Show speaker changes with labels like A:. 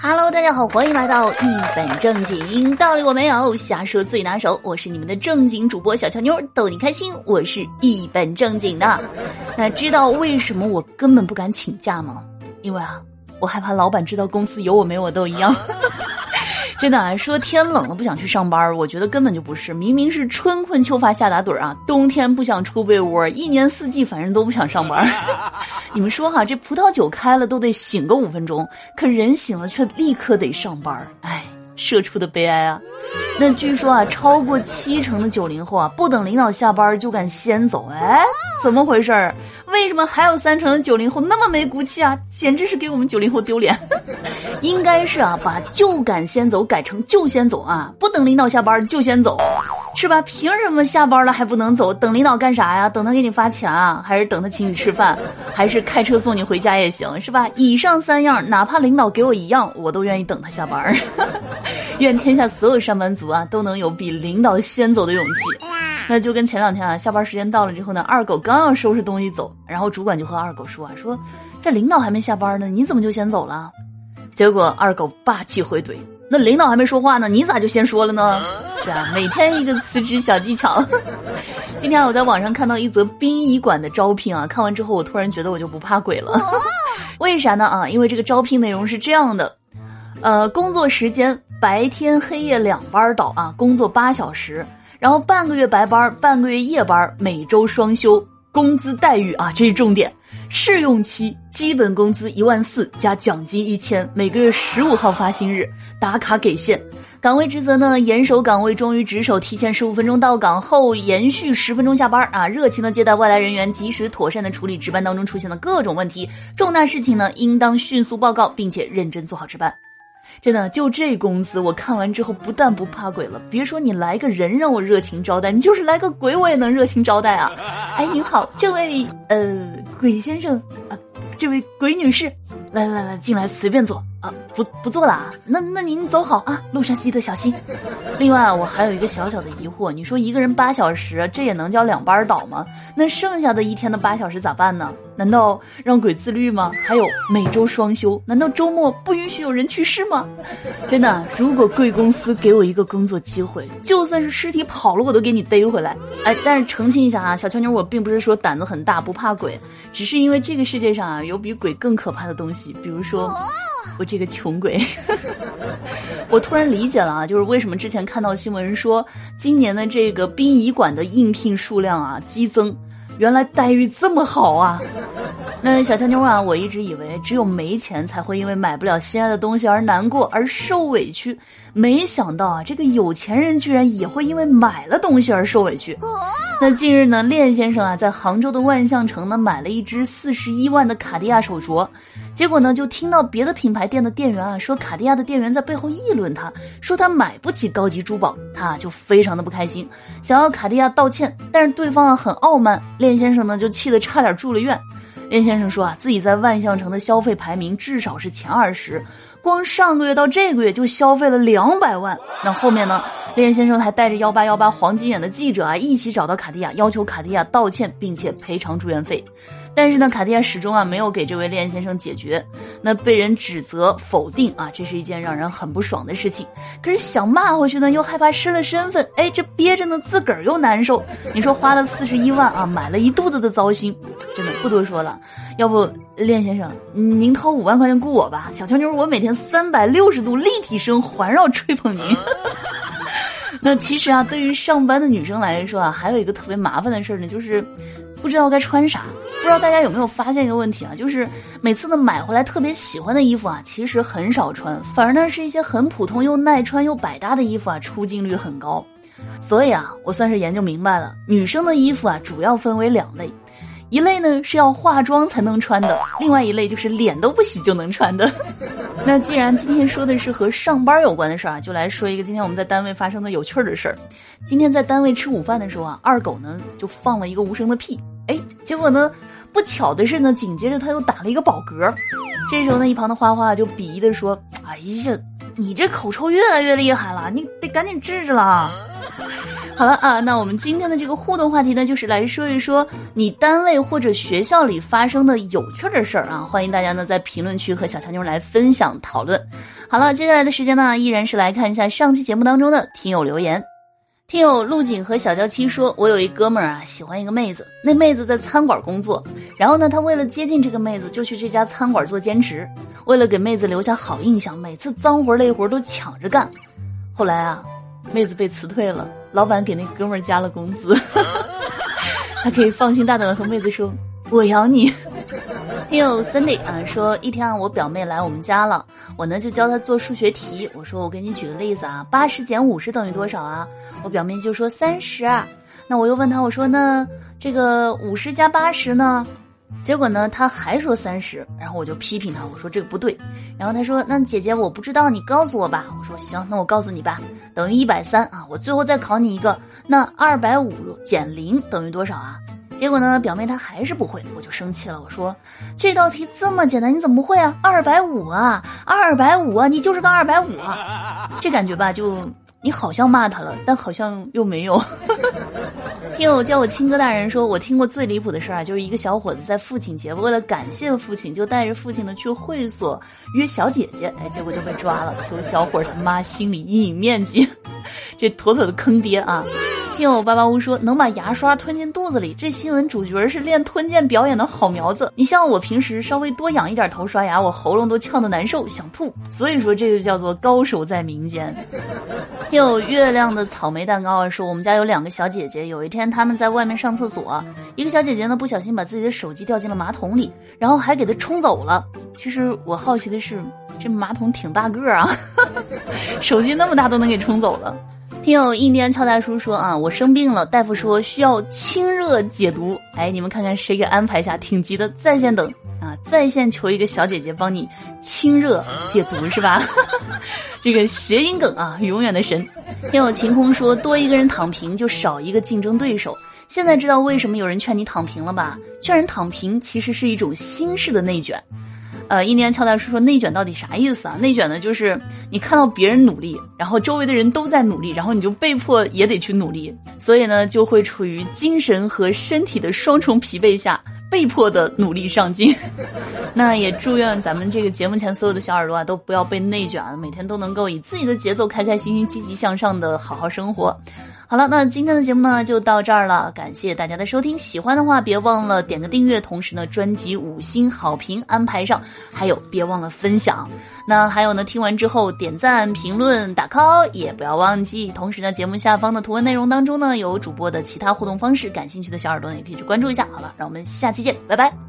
A: Hello，大家好，欢迎来到一本正经，道理我没有，瞎说最拿手。我是你们的正经主播小乔妞，逗你开心。我是一本正经的。那知道为什么我根本不敢请假吗？因为啊，我害怕老板知道公司有我没我都一样。真的啊，说天冷了不想去上班，我觉得根本就不是。明明是春困秋乏夏打盹啊，冬天不想出被窝，一年四季反正都不想上班。你们说哈，这葡萄酒开了都得醒个五分钟，可人醒了却立刻得上班。哎，社畜的悲哀啊！那据说啊，超过七成的九零后啊，不等领导下班就敢先走。哎，怎么回事儿？为什么还有三成的九零后那么没骨气啊？简直是给我们九零后丢脸！应该是啊，把就敢先走改成就先走啊，不等领导下班就先走，是吧？凭什么下班了还不能走？等领导干啥呀？等他给你发钱啊？还是等他请你吃饭？还是开车送你回家也行，是吧？以上三样，哪怕领导给我一样，我都愿意等他下班。愿天下所有上班族啊，都能有比领导先走的勇气。那就跟前两天啊，下班时间到了之后呢，二狗刚要收拾东西走，然后主管就和二狗说啊，说这领导还没下班呢，你怎么就先走了？结果二狗霸气回怼，那领导还没说话呢，你咋就先说了呢？是啊，每天一个辞职小技巧。今天我在网上看到一则殡仪馆的招聘啊，看完之后我突然觉得我就不怕鬼了。为啥呢？啊，因为这个招聘内容是这样的，呃，工作时间白天黑夜两班倒啊，工作八小时。然后半个月白班，半个月夜班，每周双休，工资待遇啊，这是重点。试用期基本工资一万四加奖金一千，每个月十五号发薪日，打卡给现。岗位职责呢，严守岗位，忠于职守，提前十五分钟到岗，后延续十分钟下班啊，热情的接待外来人员，及时妥善的处理值班当中出现的各种问题，重大事情呢，应当迅速报告，并且认真做好值班。真的，就这工资，我看完之后不但不怕鬼了，别说你来个人让我热情招待，你就是来个鬼我也能热情招待啊！哎，您好，这位呃鬼先生啊，这位鬼女士，来来来，进来随便坐。啊，不不坐了啊，那那您走好啊，路上记得小心。另外，我还有一个小小的疑惑，你说一个人八小时，这也能叫两班倒吗？那剩下的一天的八小时咋办呢？难道让鬼自律吗？还有每周双休，难道周末不允许有人去世吗？真的，如果贵公司给我一个工作机会，就算是尸体跑了，我都给你逮回来。哎，但是澄清一下啊，小乔妞，我并不是说胆子很大不怕鬼，只是因为这个世界上啊有比鬼更可怕的东西，比如说。我这个穷鬼，我突然理解了啊，就是为什么之前看到新闻说今年的这个殡仪馆的应聘数量啊激增，原来待遇这么好啊！那小强妞啊，我一直以为只有没钱才会因为买不了心爱的东西而难过而受委屈，没想到啊，这个有钱人居然也会因为买了东西而受委屈。那近日呢，练先生啊，在杭州的万象城呢买了一只四十一万的卡地亚手镯，结果呢，就听到别的品牌店的店员啊说卡地亚的店员在背后议论他，说他买不起高级珠宝，他就非常的不开心，想要卡地亚道歉，但是对方啊很傲慢，练先生呢就气得差点住了院。练先生说啊，自己在万象城的消费排名至少是前二十。光上个月到这个月就消费了两百万，那后面呢？练先生还带着幺八幺八黄金眼的记者啊，一起找到卡地亚，要求卡地亚道歉，并且赔偿住院费。但是呢，卡地亚始终啊没有给这位练先生解决，那被人指责否定啊，这是一件让人很不爽的事情。可是想骂回去呢，又害怕失了身份，哎，这憋着呢，自个儿又难受。你说花了四十一万啊，买了一肚子的糟心，真的不多说了。要不练先生，您掏五万块钱雇我吧，小乔妞，我每天三百六十度立体声环绕吹捧您。那其实啊，对于上班的女生来说啊，还有一个特别麻烦的事儿呢，就是。不知道该穿啥，不知道大家有没有发现一个问题啊？就是每次呢买回来特别喜欢的衣服啊，其实很少穿，反而呢是一些很普通又耐穿又百搭的衣服啊，出镜率很高。所以啊，我算是研究明白了，女生的衣服啊主要分为两类，一类呢是要化妆才能穿的，另外一类就是脸都不洗就能穿的。那既然今天说的是和上班有关的事儿啊，就来说一个今天我们在单位发生的有趣儿的事儿。今天在单位吃午饭的时候啊，二狗呢就放了一个无声的屁。哎，结果呢，不巧的是呢，紧接着他又打了一个饱嗝。这时候呢，一旁的花花就鄙夷的说：“哎呀，你这口臭越来越厉害了，你得赶紧治治了。”好了啊，那我们今天的这个互动话题呢，就是来说一说你单位或者学校里发生的有趣的事儿啊。欢迎大家呢在评论区和小强妞来分享讨论。好了，接下来的时间呢，依然是来看一下上期节目当中的听友留言。听友陆景和小娇妻说，我有一哥们儿啊，喜欢一个妹子，那妹子在餐馆工作，然后呢，他为了接近这个妹子，就去这家餐馆做兼职，为了给妹子留下好印象，每次脏活累活都抢着干。后来啊，妹子被辞退了。老板给那哥们儿加了工资，他可以放心大胆的和妹子说：“我养你。”听友 Cindy 啊说，一天啊，我表妹来我们家了，我呢就教她做数学题。我说我给你举个例子啊，八十减五十等于多少啊？我表妹就说三十。那我又问她，我说那这个五十加八十呢？结果呢，他还说三十，然后我就批评他，我说这个不对。然后他说：“那姐姐我不知道，你告诉我吧。”我说：“行，那我告诉你吧，等于一百三啊。”我最后再考你一个，那二百五减零等于多少啊？结果呢，表妹她还是不会，我就生气了，我说：“这道题这么简单，你怎么不会啊？二百五啊，二百五啊，你就是个二百五啊。”这感觉吧，就你好像骂他了，但好像又没有。听友叫我亲哥大人说，我听过最离谱的事儿啊，就是一个小伙子在父亲节为了感谢父亲，就带着父亲呢去会所约小姐姐，哎，结果就被抓了，求小伙他妈心理阴影面积，这妥妥的坑爹啊！听友八八屋说，能把牙刷吞进肚子里，这新闻主角是练吞剑表演的好苗子。你像我平时稍微多养一点头刷牙，我喉咙都呛得难受，想吐。所以说这就叫做高手在民间。听友月亮的草莓蛋糕说，我们家有两个小姐姐，有一天。他们在外面上厕所，一个小姐姐呢不小心把自己的手机掉进了马桶里，然后还给它冲走了。其实我好奇的是，这马桶挺大个啊，手机那么大都能给冲走了。听友印第安俏大叔说啊，我生病了，大夫说需要清热解毒。哎，你们看看谁给安排下，挺急的，在线等啊，在线求一个小姐姐帮你清热解毒是吧？这个谐音梗啊，永远的神。听友晴空说，多一个人躺平就少一个竞争对手。现在知道为什么有人劝你躺平了吧？劝人躺平其实是一种心式的内卷。呃，印第安乔大叔说，内卷到底啥意思啊？内卷呢，就是你看到别人努力，然后周围的人都在努力，然后你就被迫也得去努力，所以呢，就会处于精神和身体的双重疲惫下。被迫的努力上进，那也祝愿咱们这个节目前所有的小耳朵啊，都不要被内卷，每天都能够以自己的节奏，开开心心、积极向上的好好生活。好了，那今天的节目呢就到这儿了，感谢大家的收听。喜欢的话别忘了点个订阅，同时呢专辑五星好评安排上，还有别忘了分享。那还有呢，听完之后点赞、评论、打 call 也不要忘记。同时呢，节目下方的图文内容当中呢有主播的其他互动方式，感兴趣的小耳朵呢也可以去关注一下。好了，让我们下期见，拜拜。